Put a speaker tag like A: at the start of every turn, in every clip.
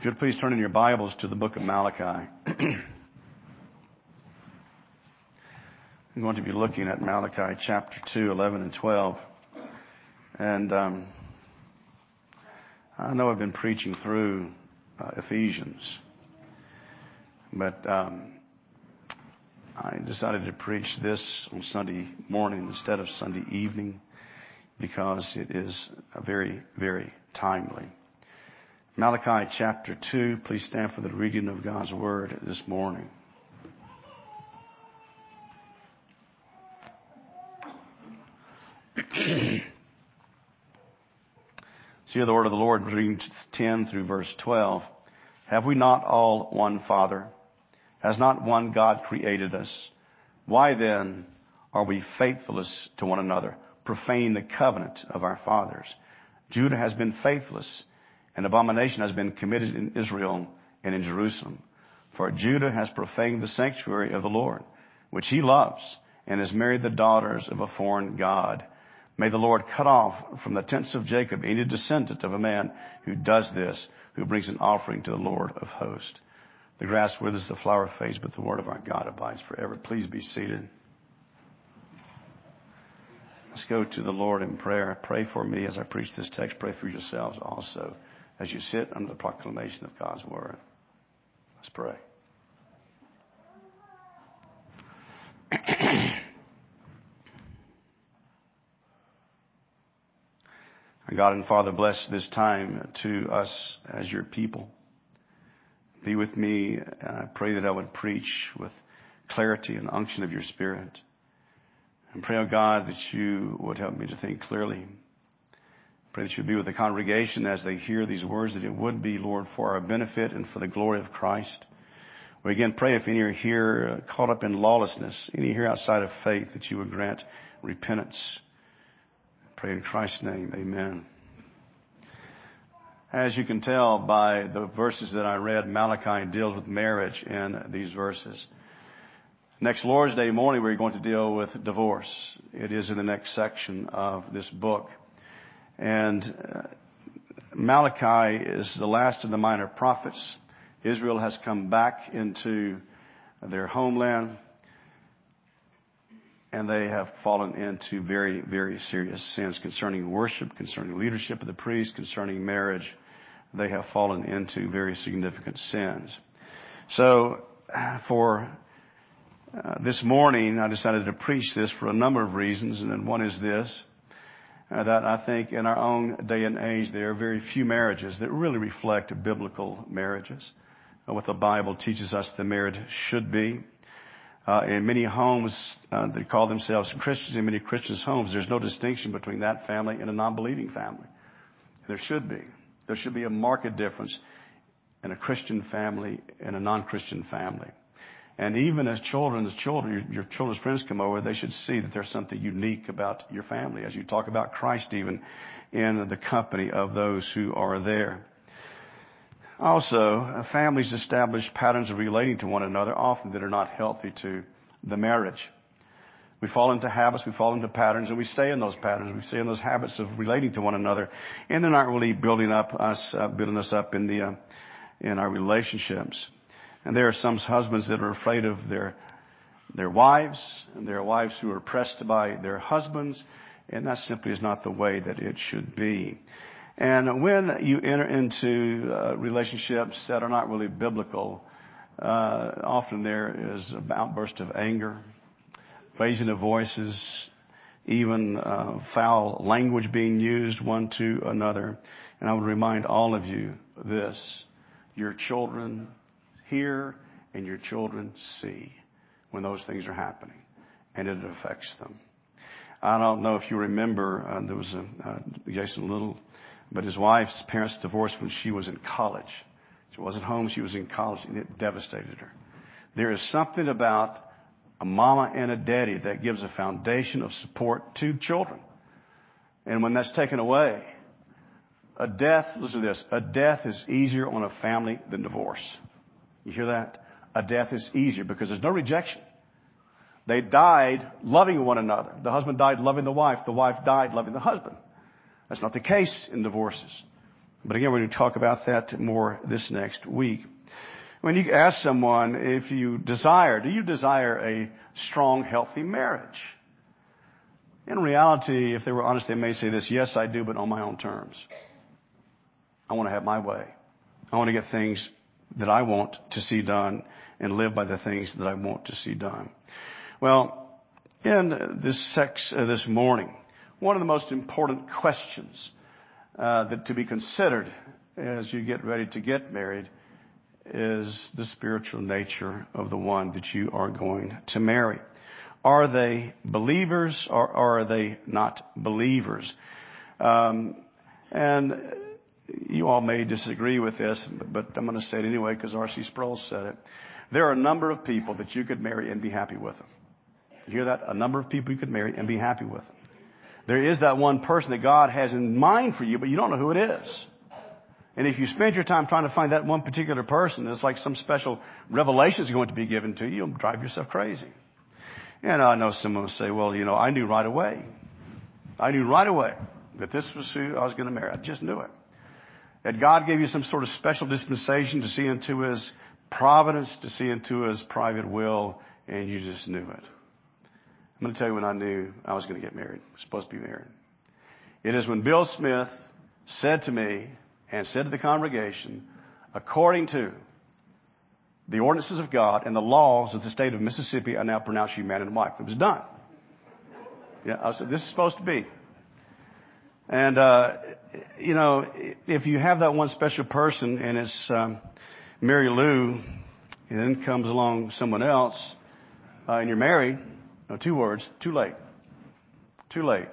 A: If you'd please turn in your Bibles to the book of Malachi. I'm going to be looking at Malachi chapter 2, 11 and 12. And um, I know I've been preaching through uh, Ephesians, but um, I decided to preach this on Sunday morning instead of Sunday evening because it is very, very timely. Malachi chapter 2, please stand for the reading of God's Word this morning. See the word of the Lord, reading 10 through verse 12. Have we not all one Father? Has not one God created us? Why then are we faithless to one another, profaning the covenant of our fathers? Judah has been faithless an abomination has been committed in Israel and in Jerusalem. For Judah has profaned the sanctuary of the Lord, which he loves, and has married the daughters of a foreign God. May the Lord cut off from the tents of Jacob any descendant of a man who does this, who brings an offering to the Lord of hosts. The grass withers, the flower fades, but the word of our God abides forever. Please be seated. Let's go to the Lord in prayer. Pray for me as I preach this text. Pray for yourselves also as you sit under the proclamation of God's word. Let's pray. God and Father, bless this time to us as your people. Be with me, and I pray that I would preach with clarity and unction of your Spirit. And pray, oh God, that you would help me to think clearly Pray that you be with the congregation as they hear these words, that it would be, Lord, for our benefit and for the glory of Christ. We again pray if any are here uh, caught up in lawlessness, any here outside of faith, that you would grant repentance. Pray in Christ's name, amen. As you can tell by the verses that I read, Malachi deals with marriage in these verses. Next Lord's Day morning, we're going to deal with divorce. It is in the next section of this book. And uh, Malachi is the last of the minor prophets. Israel has come back into their homeland and they have fallen into very, very serious sins concerning worship, concerning leadership of the priests, concerning marriage. They have fallen into very significant sins. So, for uh, this morning, I decided to preach this for a number of reasons, and one is this that I think in our own day and age there are very few marriages that really reflect biblical marriages. Uh, what the Bible teaches us the marriage should be. Uh, in many homes uh, that call themselves Christians, in many Christians' homes, there's no distinction between that family and a non-believing family. There should be. There should be a marked difference in a Christian family and a non-Christian family. And even as children, as children, your, children's friends come over, they should see that there's something unique about your family as you talk about Christ even in the company of those who are there. Also, families establish patterns of relating to one another often that are not healthy to the marriage. We fall into habits, we fall into patterns, and we stay in those patterns. We stay in those habits of relating to one another, and they're not really building up us, uh, building us up in the uh, in our relationships. And there are some husbands that are afraid of their, their wives, and there are wives who are oppressed by their husbands, and that simply is not the way that it should be. And when you enter into uh, relationships that are not really biblical, uh, often there is an outburst of anger, raising of voices, even uh, foul language being used one to another. And I would remind all of you this: your children hear and your children see when those things are happening, and it affects them. I don't know if you remember, uh, there was a uh, Jason Little, but his wife's parents divorced when she was in college. She wasn't home; she was in college, and it devastated her. There is something about a mama and a daddy that gives a foundation of support to children, and when that's taken away, a death. Listen to this: a death is easier on a family than divorce. You hear that? A death is easier because there's no rejection. They died loving one another. The husband died loving the wife. The wife died loving the husband. That's not the case in divorces. But again, we're going to talk about that more this next week. When you ask someone if you desire, do you desire a strong, healthy marriage? In reality, if they were honest, they may say this, yes, I do, but on my own terms. I want to have my way. I want to get things that I want to see done and live by the things that I want to see done. Well, in this sex uh, this morning, one of the most important questions uh, that to be considered as you get ready to get married is the spiritual nature of the one that you are going to marry. Are they believers or are they not believers? Um, and you all may disagree with this, but I'm going to say it anyway because R.C. Sproul said it. There are a number of people that you could marry and be happy with them. You hear that? A number of people you could marry and be happy with them. There is that one person that God has in mind for you, but you don't know who it is. And if you spend your time trying to find that one particular person, it's like some special revelation is going to be given to you, you'll drive yourself crazy. And I know someone will say, well, you know, I knew right away. I knew right away that this was who I was going to marry. I just knew it. That God gave you some sort of special dispensation to see into His providence, to see into His private will, and you just knew it. I'm going to tell you when I knew I was going to get married, supposed to be married. It is when Bill Smith said to me and said to the congregation, according to the ordinances of God and the laws of the state of Mississippi, I now pronounce you man and wife. It was done. Yeah, I said, this is supposed to be. And, uh, you know, if you have that one special person and it's um, Mary Lou, and then comes along someone else, uh, and you're married, no, two words, too late. Too late.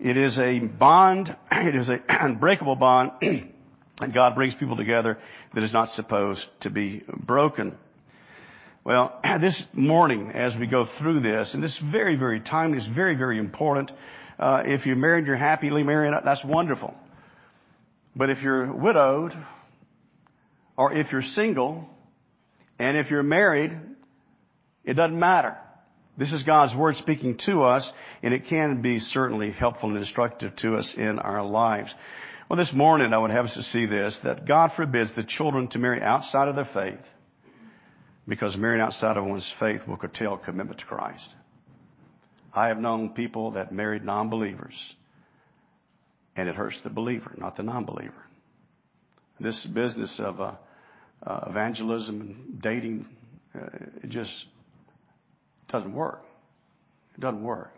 A: It is a bond, it is an unbreakable bond, and God brings people together that is not supposed to be broken. Well, this morning, as we go through this, and this is very, very timely, it's very, very important. Uh, if you're married, you're happily married, that's wonderful. But if you're widowed, or if you're single, and if you're married, it doesn't matter. This is God's Word speaking to us, and it can be certainly helpful and instructive to us in our lives. Well, this morning I would have us to see this, that God forbids the children to marry outside of their faith, because marrying outside of one's faith will curtail commitment to Christ. I have known people that married non-believers, and it hurts the believer, not the non-believer. This business of uh, uh, evangelism and dating, uh, it just doesn't work. It doesn't work.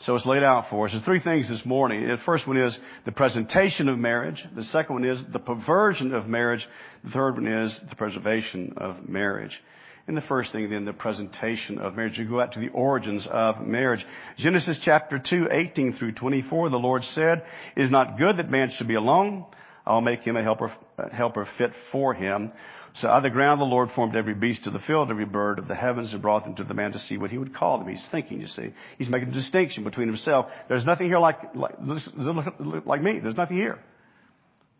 A: So it's laid out for us. There's three things this morning. The first one is the presentation of marriage. The second one is the perversion of marriage. The third one is the preservation of marriage. And the first thing then, the presentation of marriage. We go out to the origins of marriage. Genesis chapter 2, 18 through 24, the Lord said, It is not good that man should be alone. I'll make him a helper, a helper fit for him. So out of the ground the Lord formed every beast of the field, every bird of the heavens, and brought them to the man to see what he would call them. He's thinking, you see. He's making a distinction between himself. There's nothing here like, like, like me. There's nothing here.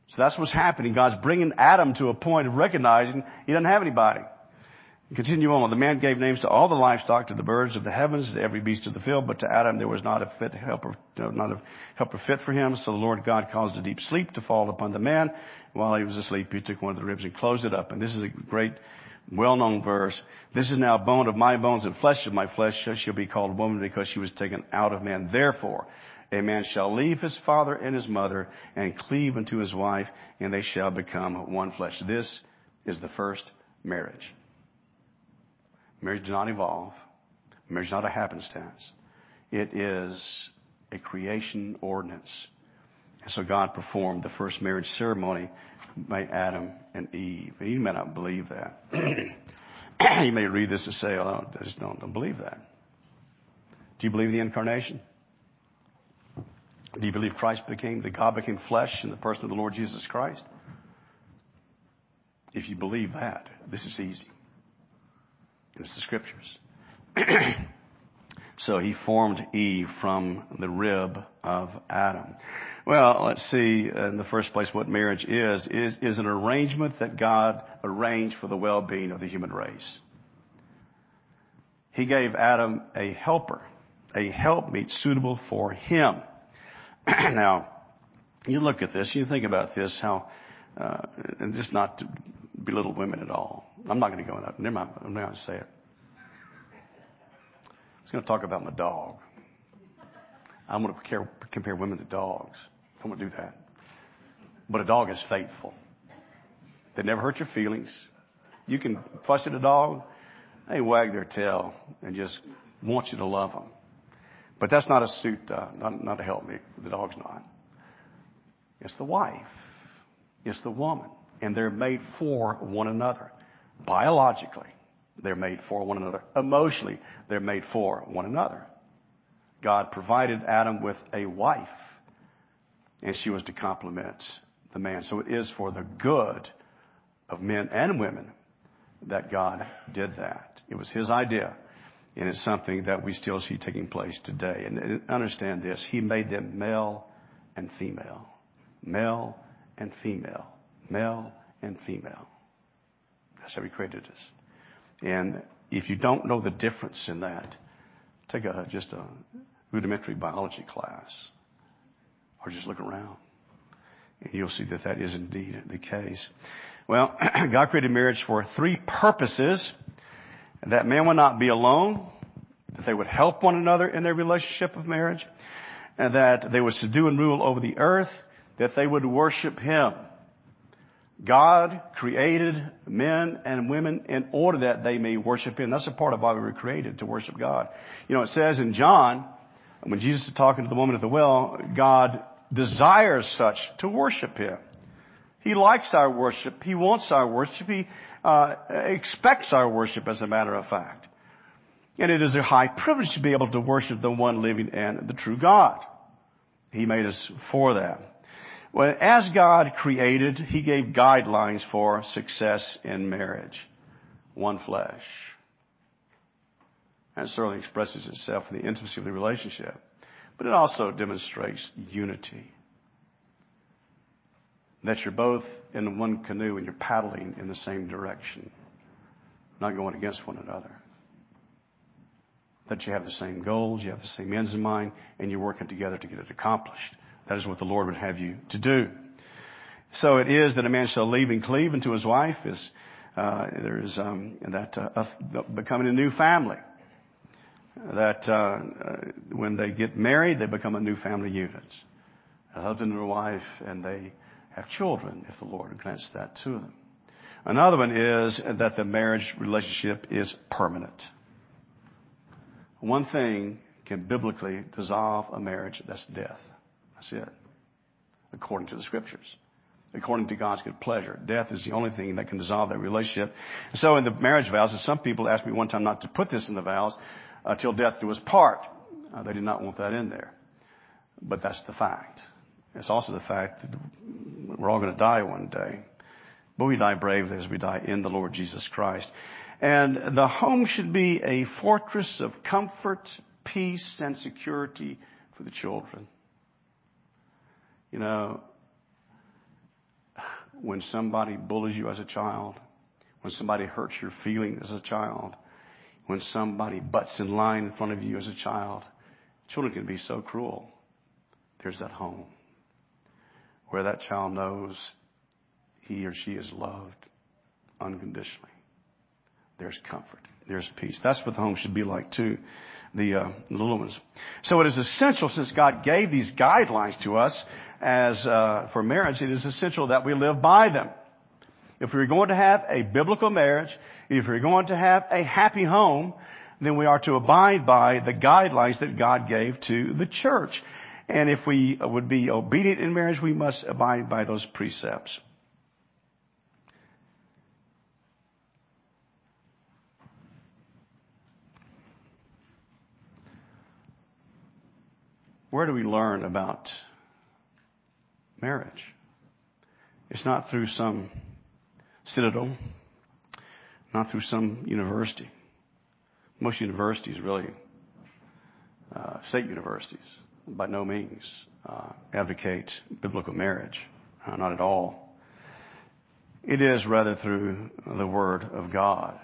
A: So that's what's happening. God's bringing Adam to a point of recognizing he doesn't have anybody. Continue on. The man gave names to all the livestock, to the birds of the heavens, to every beast of the field, but to Adam there was not a fit helper, not a helper fit for him. So the Lord God caused a deep sleep to fall upon the man. While he was asleep, he took one of the ribs and closed it up. And this is a great, well-known verse. This is now bone of my bones and flesh of my flesh. She'll be called woman because she was taken out of man. Therefore, a man shall leave his father and his mother and cleave unto his wife, and they shall become one flesh. This is the first marriage. Marriage does not evolve. Marriage is not a happenstance. It is a creation ordinance. And so God performed the first marriage ceremony by Adam and Eve. You may not believe that. you may read this and say, oh, I just don't, don't believe that. Do you believe the incarnation? Do you believe Christ became, that God became flesh in the person of the Lord Jesus Christ? If you believe that, this is easy. It's the scriptures. so he formed Eve from the rib of Adam. Well, let's see in the first place what marriage is, is, is an arrangement that God arranged for the well-being of the human race. He gave Adam a helper, a helpmeet suitable for him. now, You look at this, you think about this, how, uh, and just not to belittle women at all. I'm not going to go in that. Never mind. I'm not to say it. I was going to talk about my dog. I'm going to compare, women to dogs. Going to do that. But a dog is faithful. They never hurt your feelings. You can fuss at a dog. They wag their tail and just want you to love them. But that's not a suit, uh, not, not to help me. The dog's not. It's the wife. It's the woman. And they're made for one another. Biologically, they're made for one another. Emotionally, they're made for one another. God provided Adam with a wife, and she was to complement the man. So it is for the good of men and women that God did that. It was His idea, and it's something that we still see taking place today. And understand this, He made them male and female. Male and female. Male and female. That's how He created us. And if you don't know the difference in that, take just a rudimentary biology class or just look around and you'll see that that is indeed the case. Well, God created marriage for three purposes. That man would not be alone, that they would help one another in their relationship of marriage, and that they would subdue and rule over the earth, that they would worship Him. God created men and women in order that they may worship Him. That's a part of why we were created, to worship God. You know, it says in John, when Jesus is talking to the woman at the well, God desires such to worship Him. He likes our worship. He wants our worship. He uh, expects our worship, as a matter of fact. And it is a high privilege to be able to worship the one living and the true God. He made us for that. Well, as God created, He gave guidelines for success in marriage. One flesh. That certainly expresses itself in the intimacy of the relationship. But it also demonstrates unity. That you're both in one canoe and you're paddling in the same direction. Not going against one another. That you have the same goals, you have the same ends in mind, and you're working together to get it accomplished. That is what the Lord would have you to do. So it is that a man shall leave and cleave unto his wife is, uh, there is, um, that, uh, becoming a new family. That, uh, uh, when they get married, they become a new family unit. A husband and a wife, and they have children if the Lord grants that to them. Another one is that the marriage relationship is permanent. One thing can biblically dissolve a marriage, that's death. That's it. According to the scriptures. According to God's good pleasure. Death is the only thing that can dissolve that relationship. So in the marriage vows, and some people asked me one time not to put this in the vows, uh, till death do us part. Uh, they did not want that in there. But that's the fact. It's also the fact that we're all going to die one day. But we die bravely as we die in the Lord Jesus Christ. And the home should be a fortress of comfort, peace, and security for the children. You know, when somebody bullies you as a child, when somebody hurts your feelings as a child, when somebody butts in line in front of you as a child, children can be so cruel. There's that home where that child knows he or she is loved unconditionally. There's comfort. There's peace. That's what the home should be like too the, uh, little ones. So it is essential, since God gave these guidelines to us as uh, for marriage, it is essential that we live by them. If we're going to have a biblical marriage, if we're going to have a happy home, then we are to abide by the guidelines that God gave to the church. And if we would be obedient in marriage, we must abide by those precepts. Where do we learn about marriage? It's not through some citadel, not through some university. Most universities really, uh, state universities, by no means uh, advocate biblical marriage. Uh, not at all. It is rather through the Word of God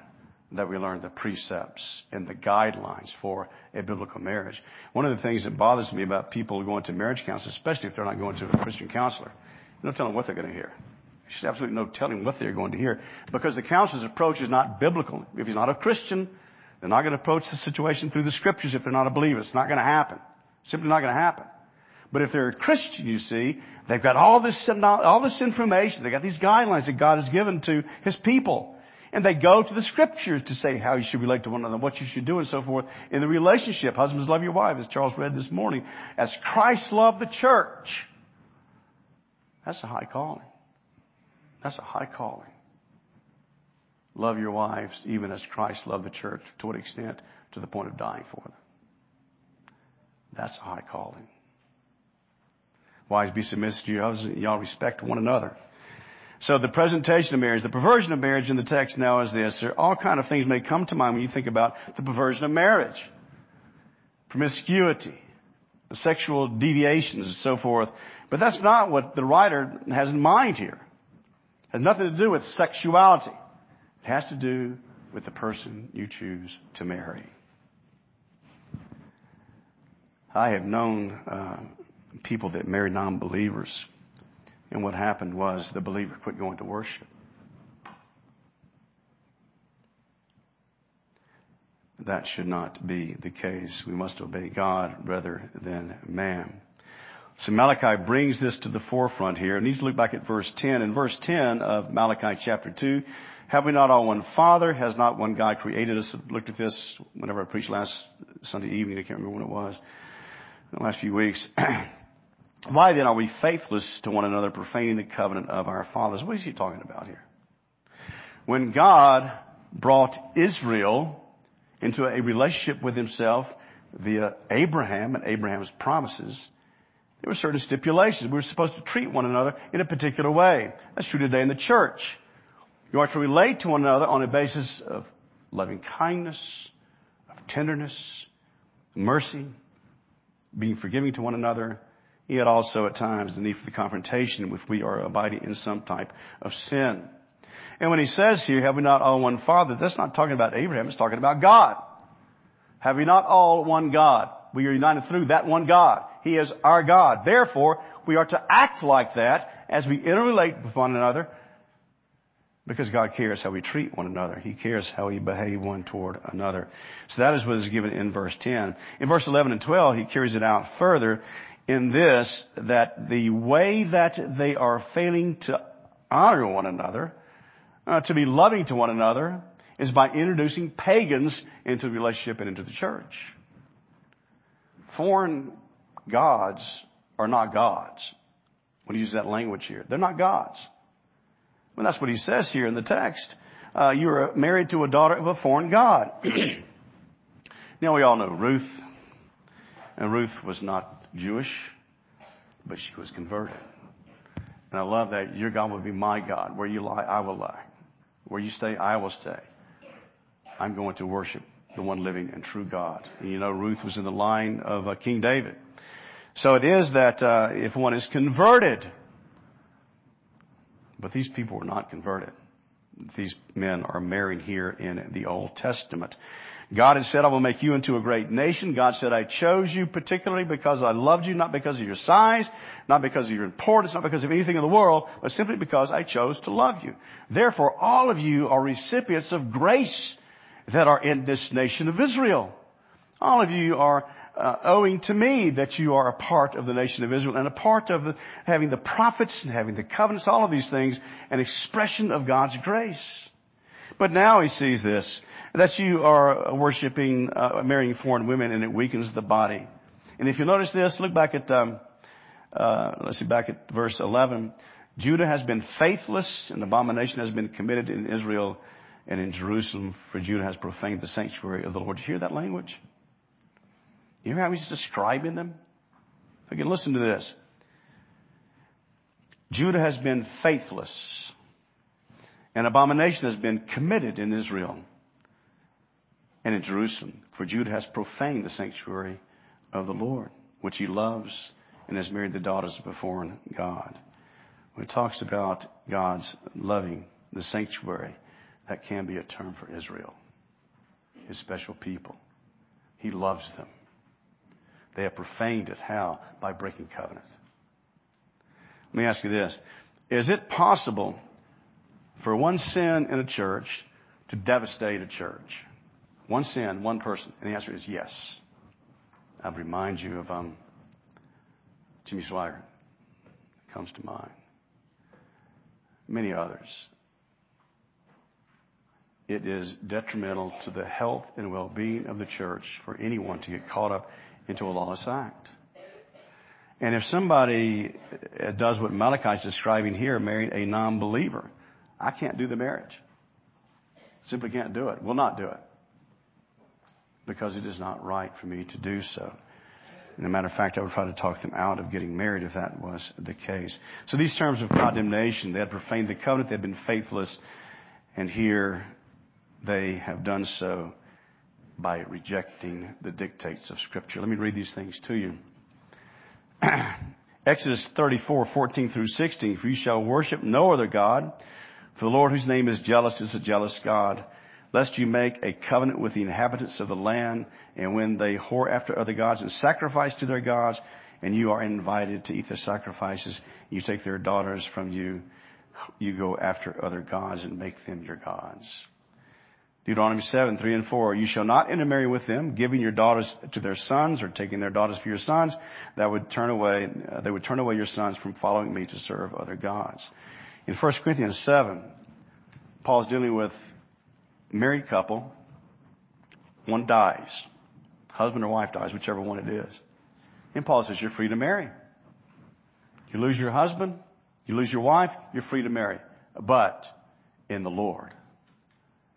A: that we learn the precepts and the guidelines for a biblical marriage. One of the things that bothers me about people going to marriage counseling, especially if they're not going to a Christian counselor, no don't tell them what they're going to hear. There's absolutely no telling what they're going to hear because the counselor's approach is not biblical. If he's not a Christian, they're not going to approach the situation through the scriptures if they're not a believer. It's not going to happen. Simply not going to happen. But if they're a Christian, you see, they've got all this, all this information. They've got these guidelines that God has given to His people. And they go to the scriptures to say how you should relate to one another, what you should do and so forth in the relationship. Husbands love your wife, as Charles read this morning, as Christ loved the church. That's a high calling. That's a high calling. Love your wives even as Christ loved the church. To what extent? To the point of dying for them. That's a high calling. Wives, be submissive to your husband. Y'all respect one another. So the presentation of marriage, the perversion of marriage in the text now is this. There are all kind of things may come to mind when you think about the perversion of marriage. Promiscuity, sexual deviations and so forth. But that's not what the writer has in mind here. It has nothing to do with sexuality. It has to do with the person you choose to marry. I have known uh, people that marry non-believers, and what happened was the believer quit going to worship. That should not be the case. We must obey God rather than man. So Malachi brings this to the forefront here. I need to look back at verse 10. In verse 10 of Malachi chapter 2, have we not all one Father? Has not one God created us? Looked at this whenever I preached last Sunday evening. I can't remember when it was. The last few weeks. Why then are we faithless to one another, profaning the covenant of our fathers? What is he talking about here? When God brought Israel into a relationship with himself via Abraham and Abraham's promises, there were certain stipulations. We were supposed to treat one another in a particular way. That's true today in the church. You are to relate to one another on a basis of loving kindness, of tenderness, mercy, being forgiving to one another, yet also at times the need for the confrontation if we are abiding in some type of sin. And when he says here, have we not all one Father, that's not talking about Abraham, it's talking about God. Have we not all one God? We are united through that one God. He is our God. Therefore, we are to act like that as we interrelate with one another because God cares how we treat one another. He cares how we behave one toward another. So that is what is given in verse 10. In verse 11 and 12, he carries it out further in this, that the way that they are failing to honor one another, uh, to be loving to one another, is by introducing pagans into the relationship and into the church. Foreign gods are not gods. When he uses that language here, they're not gods. Well, that's what he says here in the text. Uh, you are married to a daughter of a foreign god. now we all know Ruth, and Ruth was not Jewish, but she was converted. And I love that your God will be my God. Where you lie, I will lie. Where you stay, I will stay. I'm going to worship the one living and true God. And you know, Ruth was in the line of uh, King David. So it is that uh, if one is converted, but these people were not converted. These men are married here in the Old Testament. God had said, I will make you into a great nation. God said, I chose you particularly because I loved you, not because of your size, not because of your importance, not because of anything in the world, but simply because I chose to love you. Therefore, all of you are recipients of grace that are in this nation of Israel. All of you are uh, owing to me that you are a part of the nation of Israel and a part of the, having the prophets and having the covenants, all of these things, an expression of God's grace. But now he sees this, that you are worshiping, uh, marrying foreign women and it weakens the body. And if you notice this, look back at, um, uh, let's see, back at verse 11. Judah has been faithless and abomination has been committed in Israel and in Jerusalem, for Judah has profaned the sanctuary of the Lord. You hear that language? You hear how he's describing them? Again, listen to this. Judah has been faithless. An abomination has been committed in Israel and in Jerusalem. For Judah has profaned the sanctuary of the Lord, which he loves and has married the daughters of a foreign God. When it talks about God's loving the sanctuary, that can be a term for Israel. his special people. He loves them. They have profaned it. How? By breaking covenant. Let me ask you this. Is it possible for one sin in a church to devastate a church? One sin, one person. And the answer is yes. I'd remind you of um, Jimmy Swaggart. Comes to mind. Many others. It is detrimental to the health and well-being of the church for anyone to get caught up into a lawless act. And if somebody uh, does what Malachi is describing here, marrying a non-believer, I can't do the marriage. Simply can't do it. Will not do it. Because it is not right for me to do so. And a matter of fact, I would try to talk them out of getting married if that was the case. So these terms of condemnation, they had profaned the covenant, they had been faithless, and here they have done so by rejecting the dictates of Scripture. Let me read these things to you. Exodus 34, 14 through 16. For you shall worship no other God, for the Lord whose name is jealous is a jealous God. Lest you make a covenant with the inhabitants of the land, and when they whore after other gods and sacrifice to their gods, and you are invited to eat their sacrifices, you take their daughters from you, you go after other gods and make them your gods. Deuteronomy 7, 3 and 4. You shall not intermarry with them, giving your daughters to their sons or taking their daughters for your sons. That would turn away, uh, they would turn away your sons from following me to serve other gods. In 1 Corinthians 7, Paul's dealing with married couple. One dies. Husband or wife dies, whichever one it is. And Paul says you're free to marry. You lose your husband, you lose your wife, you're free to marry. But in the Lord.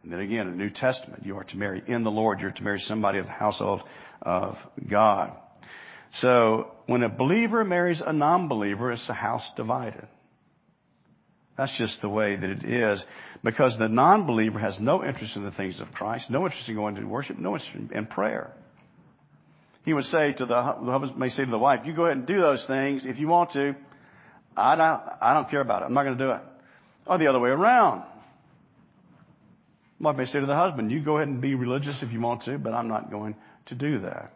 A: And then again, in the New Testament, you are to marry in the Lord. You're to marry somebody of the household of God. So when a believer marries a non-believer, it's a house divided. That's just the way that it is. Because the non-believer has no interest in the things of Christ, no interest in going to worship, no interest in prayer. He would say to the, the husband may say to the wife, you go ahead and do those things if you want to. I don't, I don't care about it. I'm not going to do it. Or the other way around. Wife may say to the husband, you go ahead and be religious if you want to, but I'm not going to do that.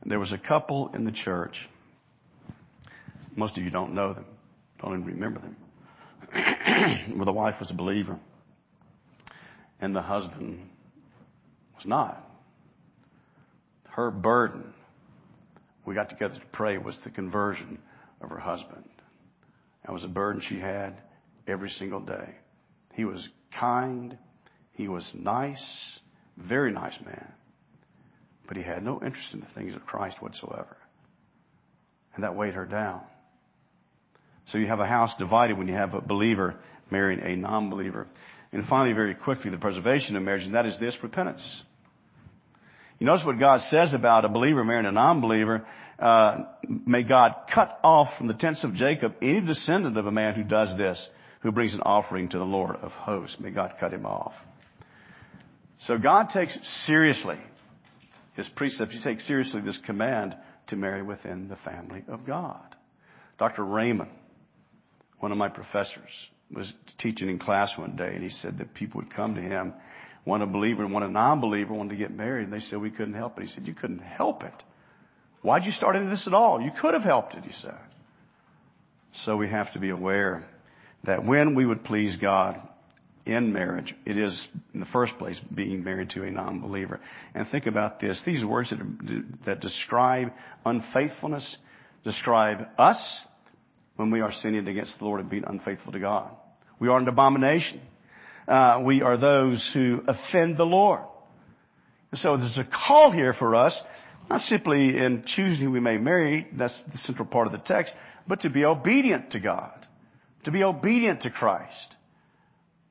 A: And there was a couple in the church. Most of you don't know them. Don't even remember them. where the wife was a believer. And the husband was not. Her burden, we got together to pray, was the conversion of her husband. That was a burden she had every single day. He was kind, he was nice, very nice man. But he had no interest in the things of Christ whatsoever. And that weighed her down. So you have a house divided when you have a believer marrying a non-believer. And finally, very quickly, the preservation of marriage, and that is this, repentance. You notice what God says about a believer marrying a non-believer. Uh, may God cut off from the tents of Jacob any descendant of a man who does this, who brings an offering to the Lord of hosts. May God cut him off. So God takes seriously his precepts. He takes seriously this command to marry within the family of God. Dr. Raymond, one of my professors, was teaching in class one day and he said that people would come to him, one a believer and one a non-believer wanted to get married and they said we couldn't help it. He said, you couldn't help it. Why'd you start into this at all? You could have helped it, he said. So we have to be aware that when we would please God, in marriage, it is in the first place being married to a non-believer. And think about this. These words that, that describe unfaithfulness describe us when we are sinning against the Lord and being unfaithful to God. We are an abomination. Uh, we are those who offend the Lord. so there's a call here for us, not simply in choosing who we may marry, that's the central part of the text, but to be obedient to God, to be obedient to Christ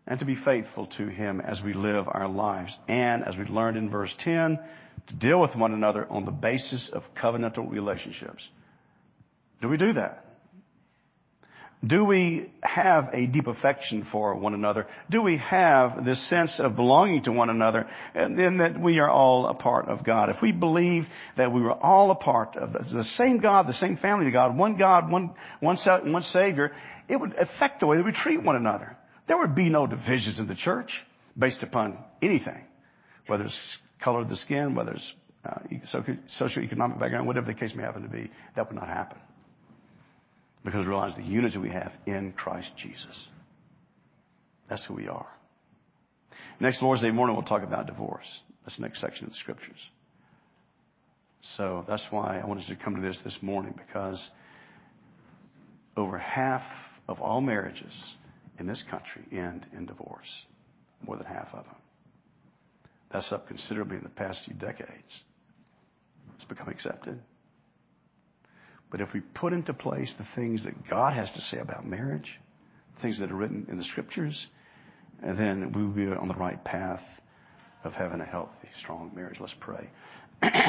A: and to be faithful to Him as we live our lives. And as we learned in verse 10, to deal with one another on the basis of covenantal relationships. Do we do that? Do we have a deep affection for one another? Do we have this sense of belonging to one another and then that we are all a part of God? If we believe that we were all a part of the same God, the same family of God, one God, one, one, one Savior, it would affect the way that we treat one another. There would be no divisions in the church based upon anything, whether it's color of the skin, whether it's uh, socioeconomic background, whatever the case may happen to be, that would not happen. Because realize the unity we have in Christ Jesus. That's who we are. Next Lord's Day morning, we'll talk about divorce. That's the next section of the scriptures. So that's why I wanted to come to this this morning because over half of all marriages in this country end in divorce. More than half of them. That's up considerably in the past few decades. It's become accepted. But if we put into place the things that God has to say about marriage, things that are written in the scriptures, then we will be on the right path of having a healthy, strong marriage. Let's pray.